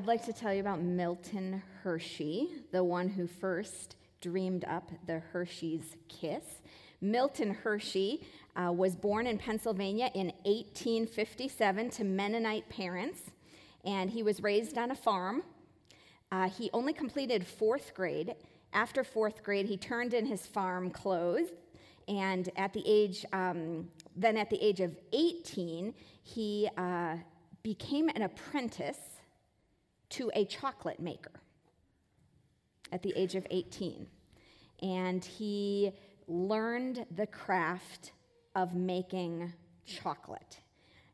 I'd like to tell you about Milton Hershey, the one who first dreamed up the Hershey's Kiss. Milton Hershey uh, was born in Pennsylvania in 1857 to Mennonite parents, and he was raised on a farm. Uh, he only completed fourth grade. After fourth grade, he turned in his farm clothes, and at the age, um, then at the age of 18, he uh, became an apprentice to a chocolate maker at the age of 18. And he learned the craft of making chocolate.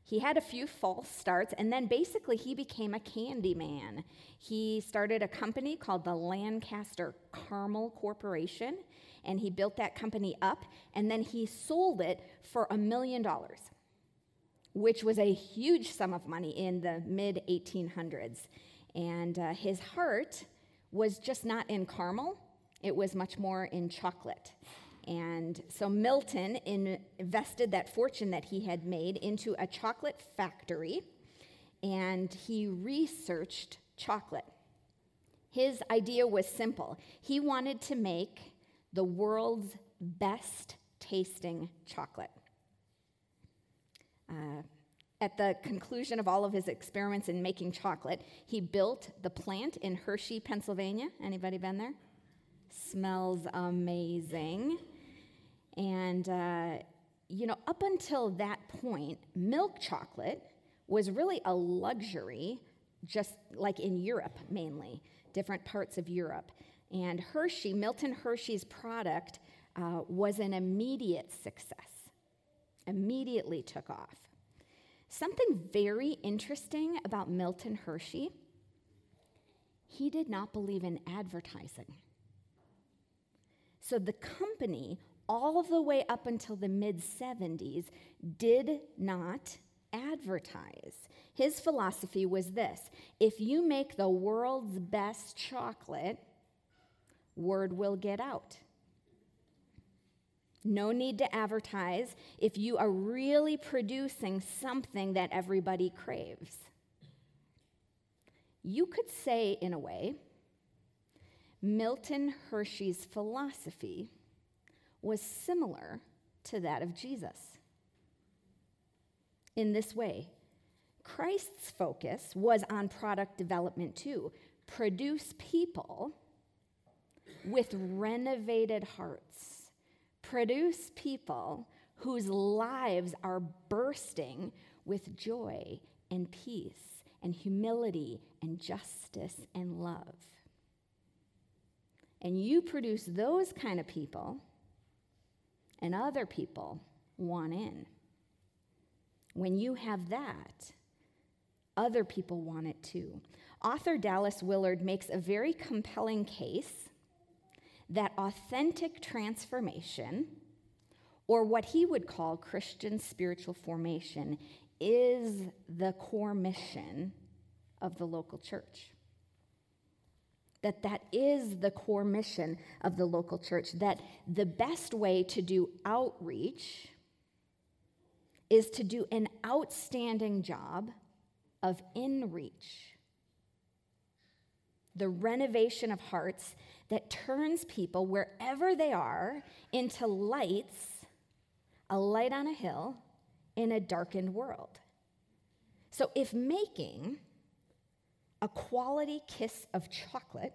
He had a few false starts, and then basically he became a candy man. He started a company called the Lancaster Caramel Corporation, and he built that company up, and then he sold it for a million dollars, which was a huge sum of money in the mid 1800s. And uh, his heart was just not in caramel, it was much more in chocolate. And so Milton invested that fortune that he had made into a chocolate factory and he researched chocolate. His idea was simple he wanted to make the world's best tasting chocolate. Uh, at the conclusion of all of his experiments in making chocolate, he built the plant in Hershey, Pennsylvania. Anybody been there? Smells amazing. And, uh, you know, up until that point, milk chocolate was really a luxury, just like in Europe mainly, different parts of Europe. And Hershey, Milton Hershey's product, uh, was an immediate success, immediately took off. Something very interesting about Milton Hershey he did not believe in advertising. So the company all the way up until the mid 70s, did not advertise. His philosophy was this if you make the world's best chocolate, word will get out. No need to advertise if you are really producing something that everybody craves. You could say, in a way, Milton Hershey's philosophy was similar to that of Jesus. In this way, Christ's focus was on product development too. Produce people with renovated hearts. Produce people whose lives are bursting with joy and peace and humility and justice and love. And you produce those kind of people and other people want in. When you have that, other people want it too. Author Dallas Willard makes a very compelling case that authentic transformation, or what he would call Christian spiritual formation, is the core mission of the local church that that is the core mission of the local church, that the best way to do outreach is to do an outstanding job of inreach. The renovation of hearts that turns people wherever they are into lights, a light on a hill in a darkened world. So if making a quality kiss of chocolate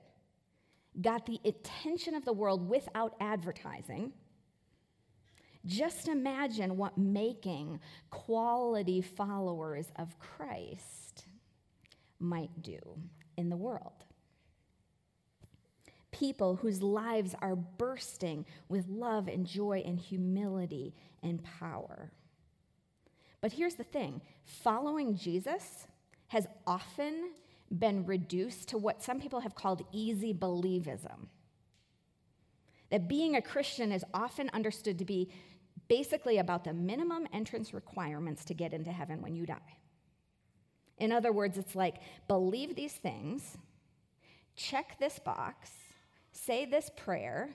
got the attention of the world without advertising. Just imagine what making quality followers of Christ might do in the world. People whose lives are bursting with love and joy and humility and power. But here's the thing following Jesus has often been reduced to what some people have called easy believism. That being a Christian is often understood to be basically about the minimum entrance requirements to get into heaven when you die. In other words, it's like believe these things, check this box, say this prayer,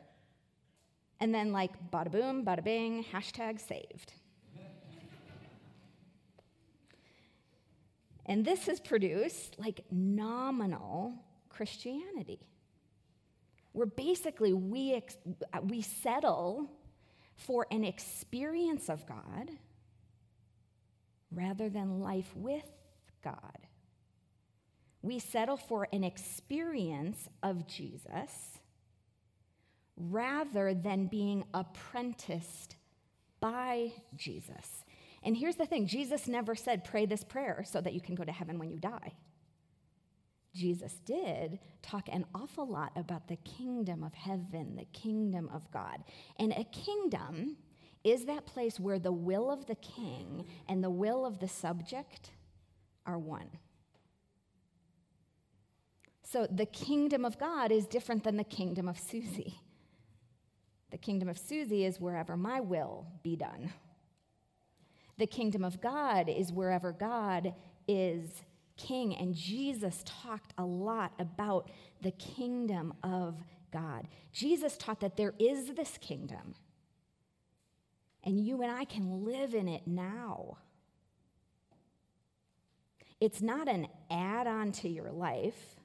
and then like bada boom, bada bing, hashtag saved. And this has produced like nominal Christianity. Where basically we, ex- we settle for an experience of God rather than life with God. We settle for an experience of Jesus rather than being apprenticed by Jesus. And here's the thing Jesus never said, pray this prayer so that you can go to heaven when you die. Jesus did talk an awful lot about the kingdom of heaven, the kingdom of God. And a kingdom is that place where the will of the king and the will of the subject are one. So the kingdom of God is different than the kingdom of Susie. The kingdom of Susie is wherever my will be done. The kingdom of God is wherever God is king. And Jesus talked a lot about the kingdom of God. Jesus taught that there is this kingdom, and you and I can live in it now. It's not an add on to your life.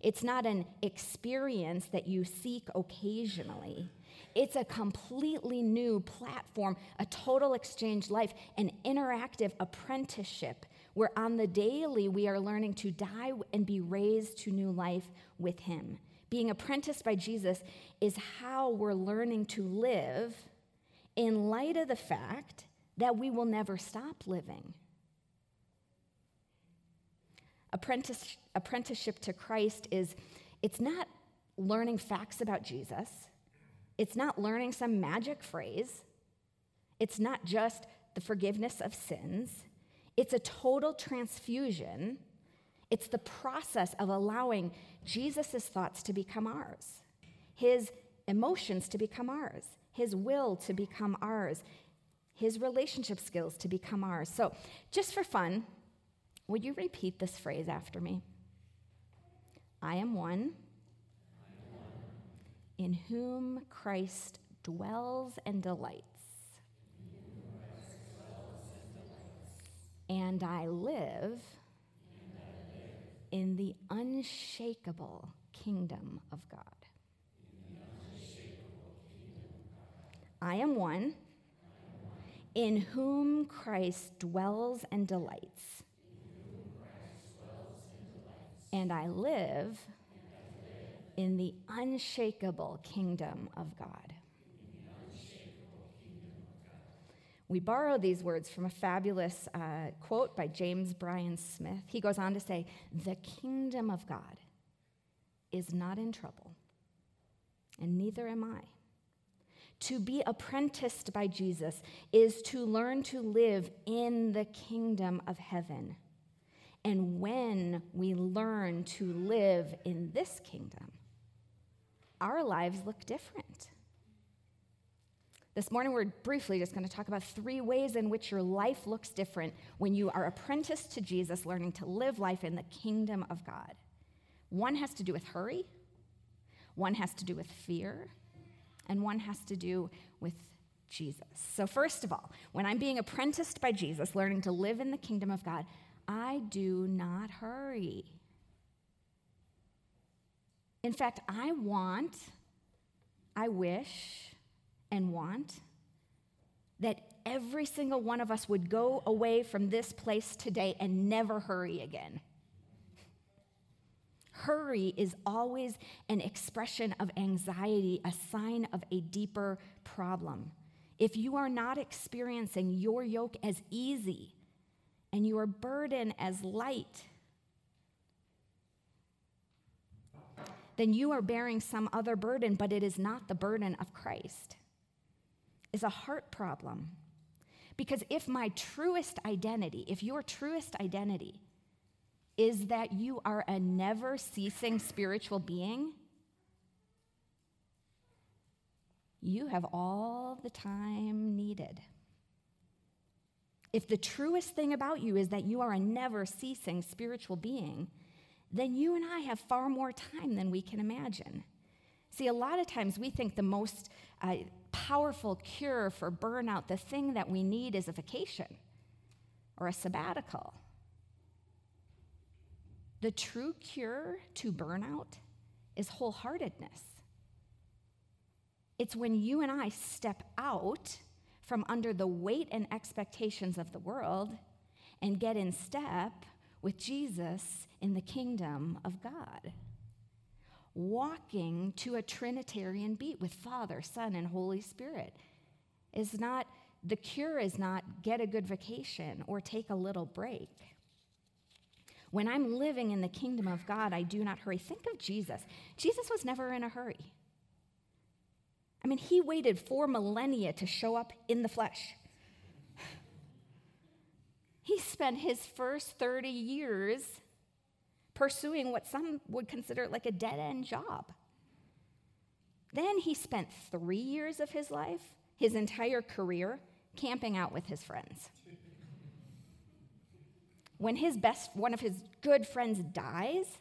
It's not an experience that you seek occasionally. It's a completely new platform, a total exchange life, an interactive apprenticeship where on the daily we are learning to die and be raised to new life with Him. Being apprenticed by Jesus is how we're learning to live in light of the fact that we will never stop living. Apprentice, apprenticeship to Christ is it's not learning facts about Jesus. It's not learning some magic phrase. It's not just the forgiveness of sins. It's a total transfusion. It's the process of allowing Jesus' thoughts to become ours, his emotions to become ours, his will to become ours, his relationship skills to become ours. So, just for fun, would you repeat this phrase after me? I am one in whom Christ dwells and delights. And I live in the unshakable kingdom of God. I am one in whom Christ dwells and delights. And I live in the unshakable kingdom of God. We borrow these words from a fabulous uh, quote by James Bryan Smith. He goes on to say, The kingdom of God is not in trouble, and neither am I. To be apprenticed by Jesus is to learn to live in the kingdom of heaven. And when we learn to live in this kingdom, our lives look different. This morning, we're briefly just going to talk about three ways in which your life looks different when you are apprenticed to Jesus, learning to live life in the kingdom of God. One has to do with hurry, one has to do with fear, and one has to do with Jesus. So, first of all, when I'm being apprenticed by Jesus, learning to live in the kingdom of God, I do not hurry. In fact, I want, I wish, and want that every single one of us would go away from this place today and never hurry again. Hurry is always an expression of anxiety, a sign of a deeper problem. If you are not experiencing your yoke as easy and your burden as light, then you are bearing some other burden, but it is not the burden of Christ. Is a heart problem. Because if my truest identity, if your truest identity is that you are a never ceasing spiritual being, you have all the time needed. If the truest thing about you is that you are a never ceasing spiritual being, then you and I have far more time than we can imagine. See, a lot of times we think the most uh, powerful cure for burnout, the thing that we need is a vacation or a sabbatical. The true cure to burnout is wholeheartedness. It's when you and I step out from under the weight and expectations of the world and get in step with Jesus in the kingdom of God. Walking to a Trinitarian beat with Father, Son, and Holy Spirit is not, the cure is not get a good vacation or take a little break. When I'm living in the kingdom of God, I do not hurry. Think of Jesus. Jesus was never in a hurry. I mean, he waited four millennia to show up in the flesh. Spent his first 30 years pursuing what some would consider like a dead end job. Then he spent three years of his life, his entire career, camping out with his friends. When his best, one of his good friends dies,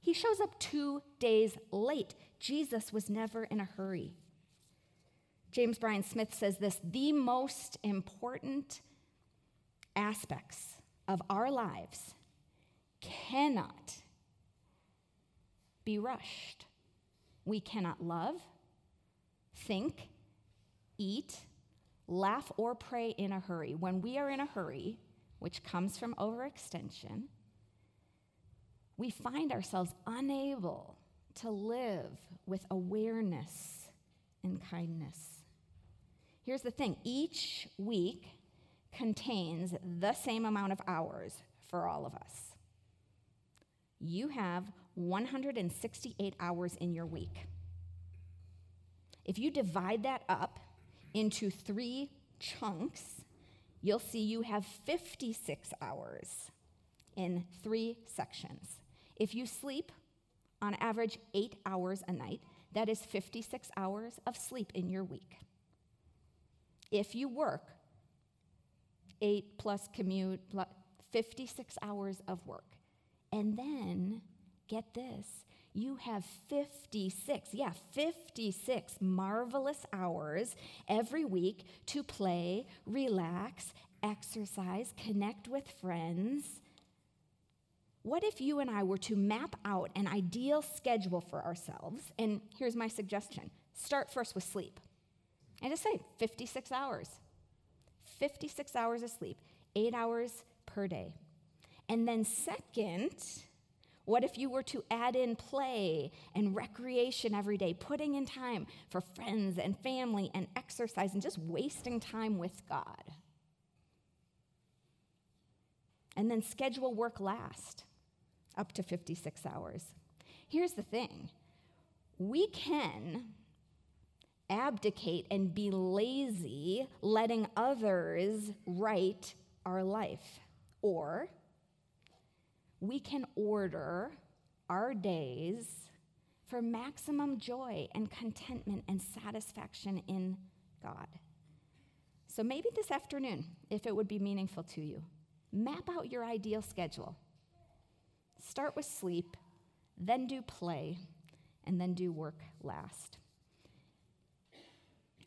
he shows up two days late. Jesus was never in a hurry. James Bryan Smith says this the most important aspects of our lives cannot be rushed. We cannot love, think, eat, laugh, or pray in a hurry. When we are in a hurry, which comes from overextension, we find ourselves unable to live with awareness and kindness. Here's the thing each week contains the same amount of hours for all of us. You have 168 hours in your week. If you divide that up into three chunks, you'll see you have 56 hours in three sections. If you sleep on average eight hours a night, that is 56 hours of sleep in your week if you work eight plus commute, plus 56 hours of work, and then get this, you have 56, yeah, 56 marvelous hours every week to play, relax, exercise, connect with friends. What if you and I were to map out an ideal schedule for ourselves? And here's my suggestion start first with sleep. And just say 56 hours. 56 hours of sleep, eight hours per day. And then, second, what if you were to add in play and recreation every day, putting in time for friends and family and exercise and just wasting time with God? And then schedule work last up to 56 hours. Here's the thing we can abdicate and be lazy, letting others write our life. Or we can order our days for maximum joy and contentment and satisfaction in God. So maybe this afternoon, if it would be meaningful to you, map out your ideal schedule. Start with sleep, then do play, and then do work last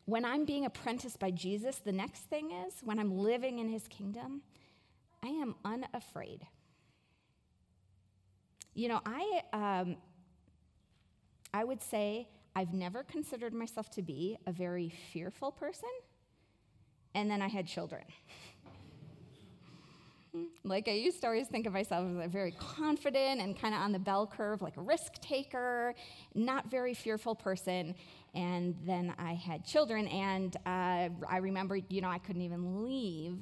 when I'm being apprenticed by Jesus, the next thing is when I'm living in his kingdom, I am unafraid. You know, I, um, I would say I've never considered myself to be a very fearful person, and then I had children. like, I used to always think of myself as a very confident and kind of on the bell curve, like a risk taker, not very fearful person and then I had children, and uh, I remember, you know, I couldn't even leave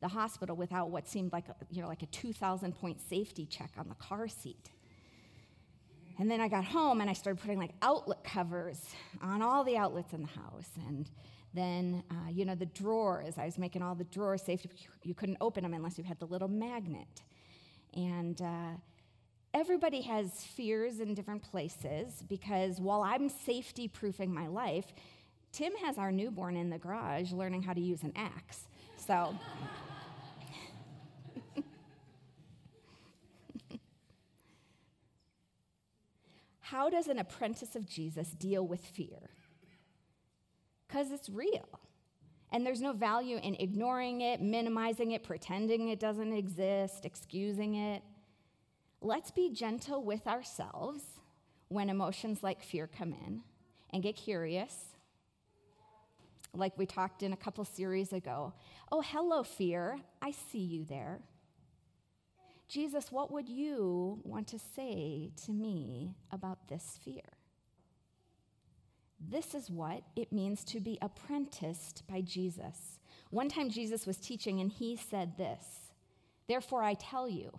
the hospital without what seemed like, a, you know, like a 2,000 point safety check on the car seat. And then I got home and I started putting like outlet covers on all the outlets in the house. And then, uh, you know, the drawers, I was making all the drawers safe. You couldn't open them unless you had the little magnet. And uh, everybody has fears in different places because while I'm safety proofing my life, Tim has our newborn in the garage learning how to use an axe. So. how does an apprentice of Jesus deal with fear? Because it's real. And there's no value in ignoring it, minimizing it, pretending it doesn't exist, excusing it. Let's be gentle with ourselves when emotions like fear come in and get curious. Like we talked in a couple series ago. Oh, hello, fear. I see you there. Jesus, what would you want to say to me about this fear? This is what it means to be apprenticed by Jesus. One time Jesus was teaching and he said this Therefore, I tell you,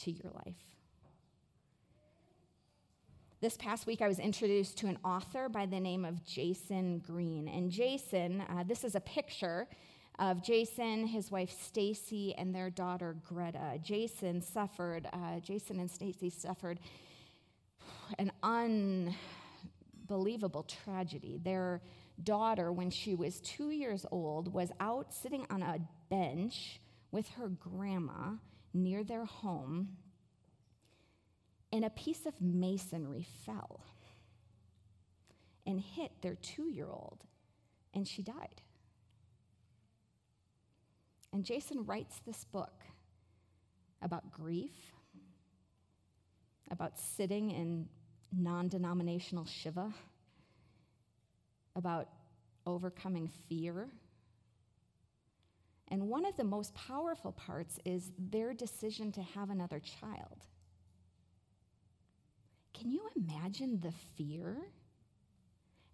to your life? This past week, I was introduced to an author by the name of Jayson Greene. And Jayson, uh, this is a picture of Jayson, his wife Stacy, and their daughter Greta. Jayson suffered, uh, Jayson and Stacy suffered an unbelievable tragedy. Their daughter, when she was two years old, was out sitting on a bench with her grandma near their home, and a piece of masonry fell and hit their two year old, and she died. And Jayson writes this book about grief, about sitting in non denominational Shiva, about overcoming fear. And one of the most powerful parts is their decision to have another child. Can you imagine the fear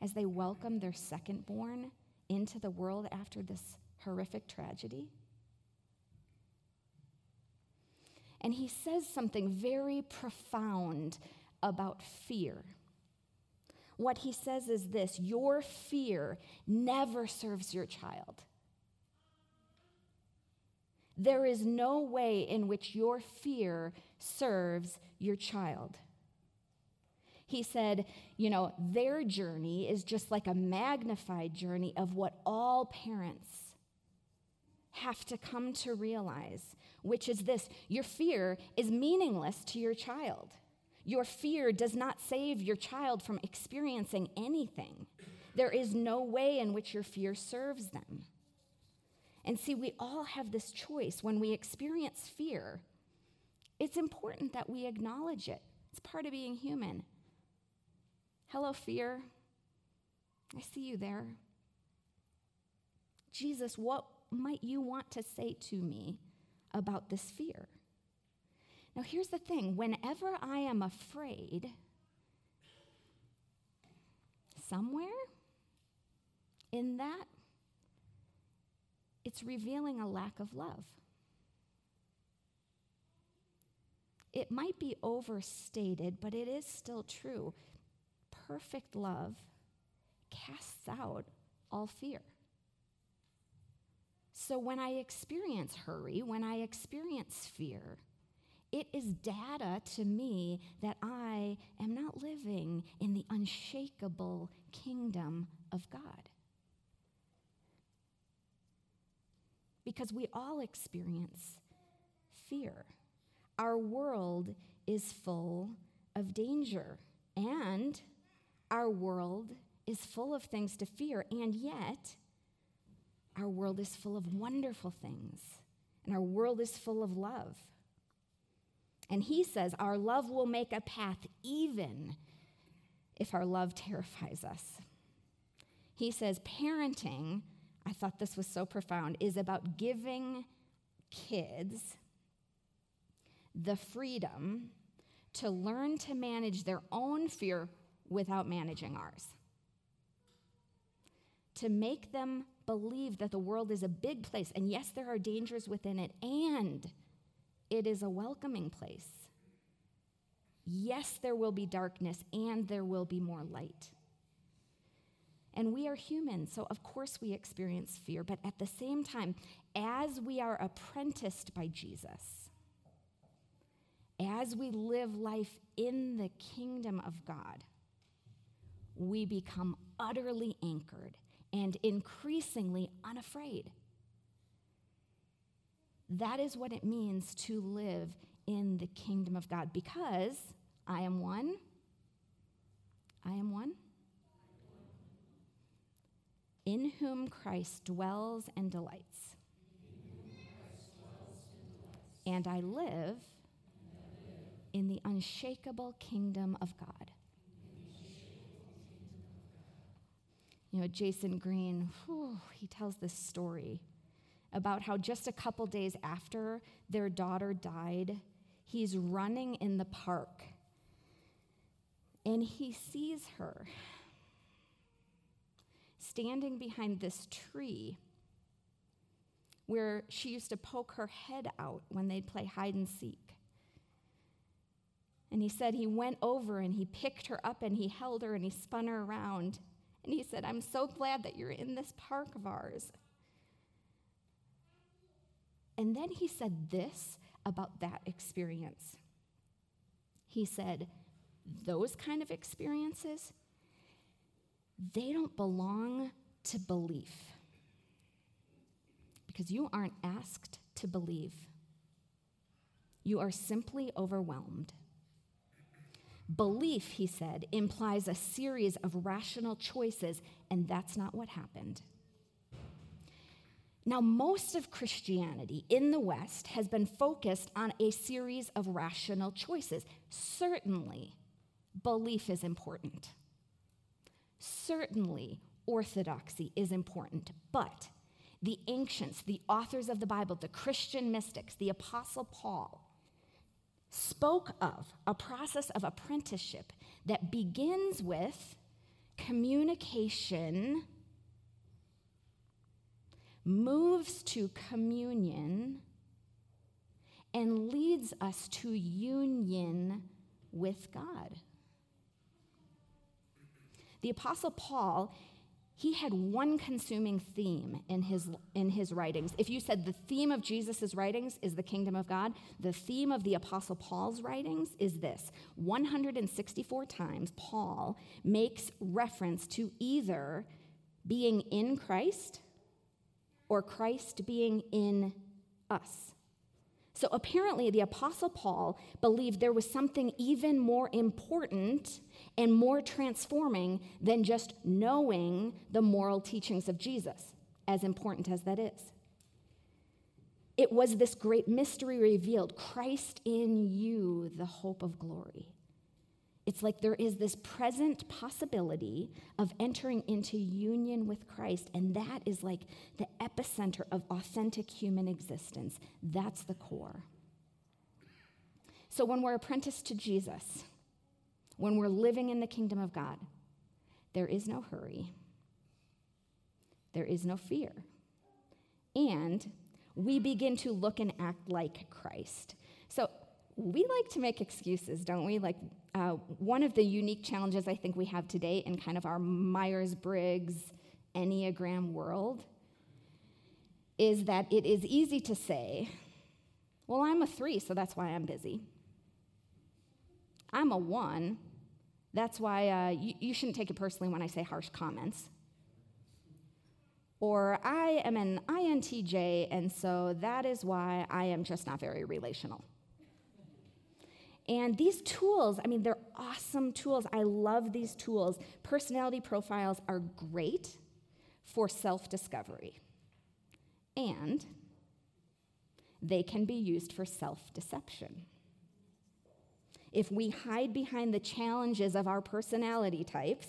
as they welcome their second-born into the world after this horrific tragedy? And he says something very profound about fear. What he says is this your fear never serves your child. There is no way in which your fear serves your child. He said, you know, their journey is just like a magnified journey of what all parents have to come to realize, which is this your fear is meaningless to your child. Your fear does not save your child from experiencing anything. There is no way in which your fear serves them. And see, we all have this choice when we experience fear. It's important that we acknowledge it, it's part of being human. Hello, fear. I see you there. Jesus, what might you want to say to me about this fear? Now, here's the thing whenever I am afraid, somewhere in that, it's revealing a lack of love. It might be overstated, but it is still true. Perfect love casts out all fear. So when I experience hurry, when I experience fear, it is data to me that I am not living in the unshakable kingdom of God. Because we all experience fear. Our world is full of danger, and our world is full of things to fear, and yet our world is full of wonderful things, and our world is full of love. And he says, Our love will make a path even if our love terrifies us. He says, Parenting, I thought this was so profound, is about giving kids the freedom to learn to manage their own fear without managing ours. To make them believe that the world is a big place, and yes, there are dangers within it, and it is a welcoming place. Yes, there will be darkness and there will be more light. And we are human, so of course we experience fear, but at the same time, as we are apprenticed by Jesus, as we live life in the kingdom of God, we become utterly anchored and increasingly unafraid. That is what it means to live in the kingdom of God because I am one. I am one. In whom Christ dwells and delights. And I live in the unshakable kingdom of God. You know, Jayson Greene, whew, he tells this story about how just a couple days after their daughter died, he's running in the park and he sees her standing behind this tree where she used to poke her head out when they'd play hide and seek. And he said he went over and he picked her up and he held her and he spun her around. And he said, I'm so glad that you're in this park of ours. And then he said this about that experience. He said, Those kind of experiences, they don't belong to belief because you aren't asked to believe. You are simply overwhelmed. Belief, he said, implies a series of rational choices, and that's not what happened. Now, most of Christianity in the West has been focused on a series of rational choices. Certainly, belief is important. Certainly, orthodoxy is important, but the ancients, the authors of the Bible, the Christian mystics, the Apostle Paul, spoke of a process of apprenticeship that begins with communication, moves to communion, and leads us to union with God. The Apostle Paul he had one consuming theme in his, in his writings. If you said the theme of Jesus' writings is the kingdom of God, the theme of the Apostle Paul's writings is this 164 times, Paul makes reference to either being in Christ or Christ being in us. So apparently, the Apostle Paul believed there was something even more important and more transforming than just knowing the moral teachings of Jesus, as important as that is. It was this great mystery revealed Christ in you, the hope of glory. It's like there is this present possibility of entering into union with Christ, and that is like the epicenter of authentic human existence. That's the core. So when we're apprenticed to Jesus, when we're living in the kingdom of God, there is no hurry, there is no fear, and we begin to look and act like Christ. So we like to make excuses, don't we? Like, uh, one of the unique challenges I think we have today in kind of our Myers Briggs Enneagram world is that it is easy to say, well, I'm a three, so that's why I'm busy. I'm a one, that's why uh, you, you shouldn't take it personally when I say harsh comments. Or I am an INTJ, and so that is why I am just not very relational. And these tools, I mean, they're awesome tools. I love these tools. Personality profiles are great for self discovery, and they can be used for self deception. If we hide behind the challenges of our personality types,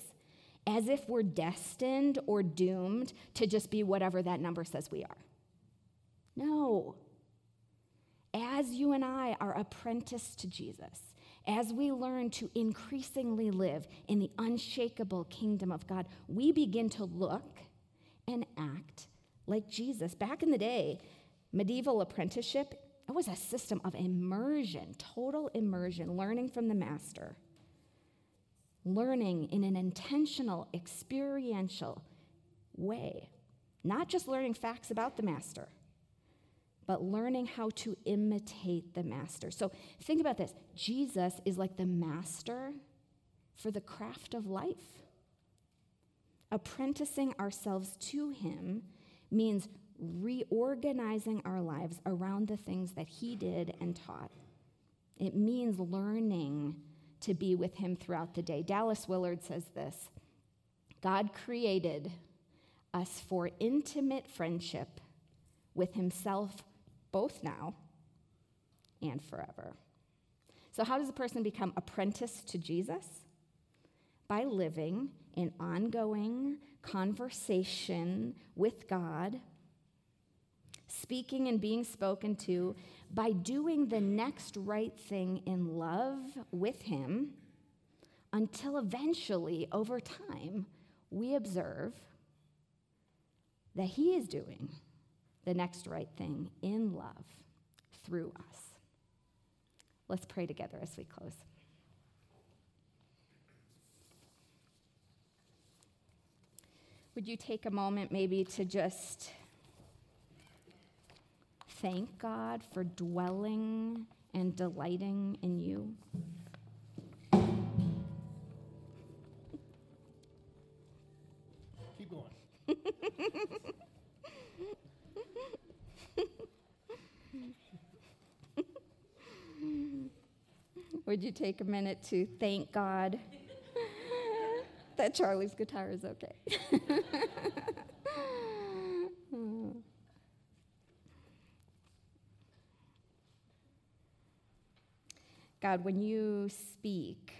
as if we're destined or doomed to just be whatever that number says we are. No, as you and I are apprenticed to Jesus, as we learn to increasingly live in the unshakable kingdom of God, we begin to look and act like Jesus. Back in the day, medieval apprenticeship, it was a system of immersion, total immersion, learning from the master, learning in an intentional, experiential way, not just learning facts about the master but learning how to imitate the master. So think about this Jesus is like the master for the craft of life. Apprenticing ourselves to him means reorganizing our lives around the things that he did and taught. It means learning to be with him throughout the day. Dallas Willard says this God created us for intimate friendship with himself both now and forever. So, how does a person become apprentice to Jesus? By living in ongoing conversation with God, speaking and being spoken to, by doing the next right thing in love with Him, until eventually, over time, we observe that He is doing the next right thing in love through us. Let's pray together as we close. Would you take a moment maybe to just thank God for dwelling and delighting in you? Would you take a minute to thank God that Charlie's guitar is okay? God, when you speak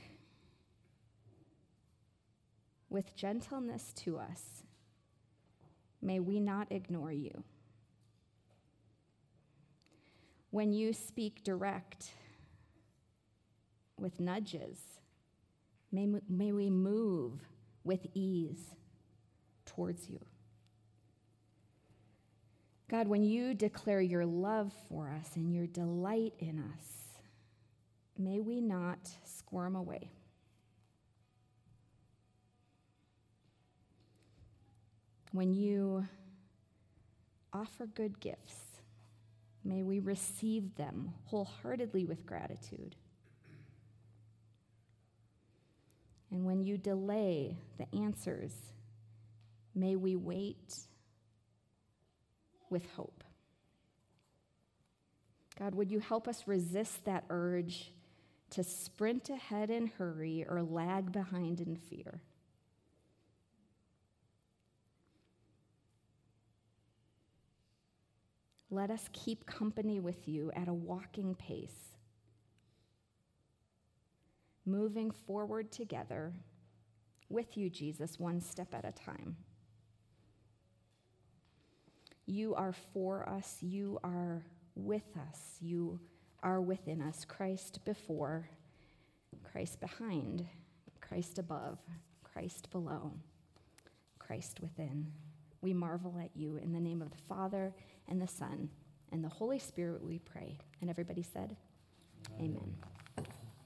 with gentleness to us, may we not ignore you. When you speak direct with nudges, may, may we move with ease towards you. God, when you declare your love for us and your delight in us, may we not squirm away. When you offer good gifts, may we receive them wholeheartedly with gratitude. And when you delay the answers, may we wait with hope. God, would you help us resist that urge to sprint ahead in hurry or lag behind in fear? Let us keep company with you at a walking pace, moving forward together with you, Jesus, one step at a time. You are for us, you are with us, you are within us Christ before, Christ behind, Christ above, Christ below, Christ within. We marvel at you in the name of the Father and the Son and the Holy Spirit, we pray. And everybody said, Amen. Amen.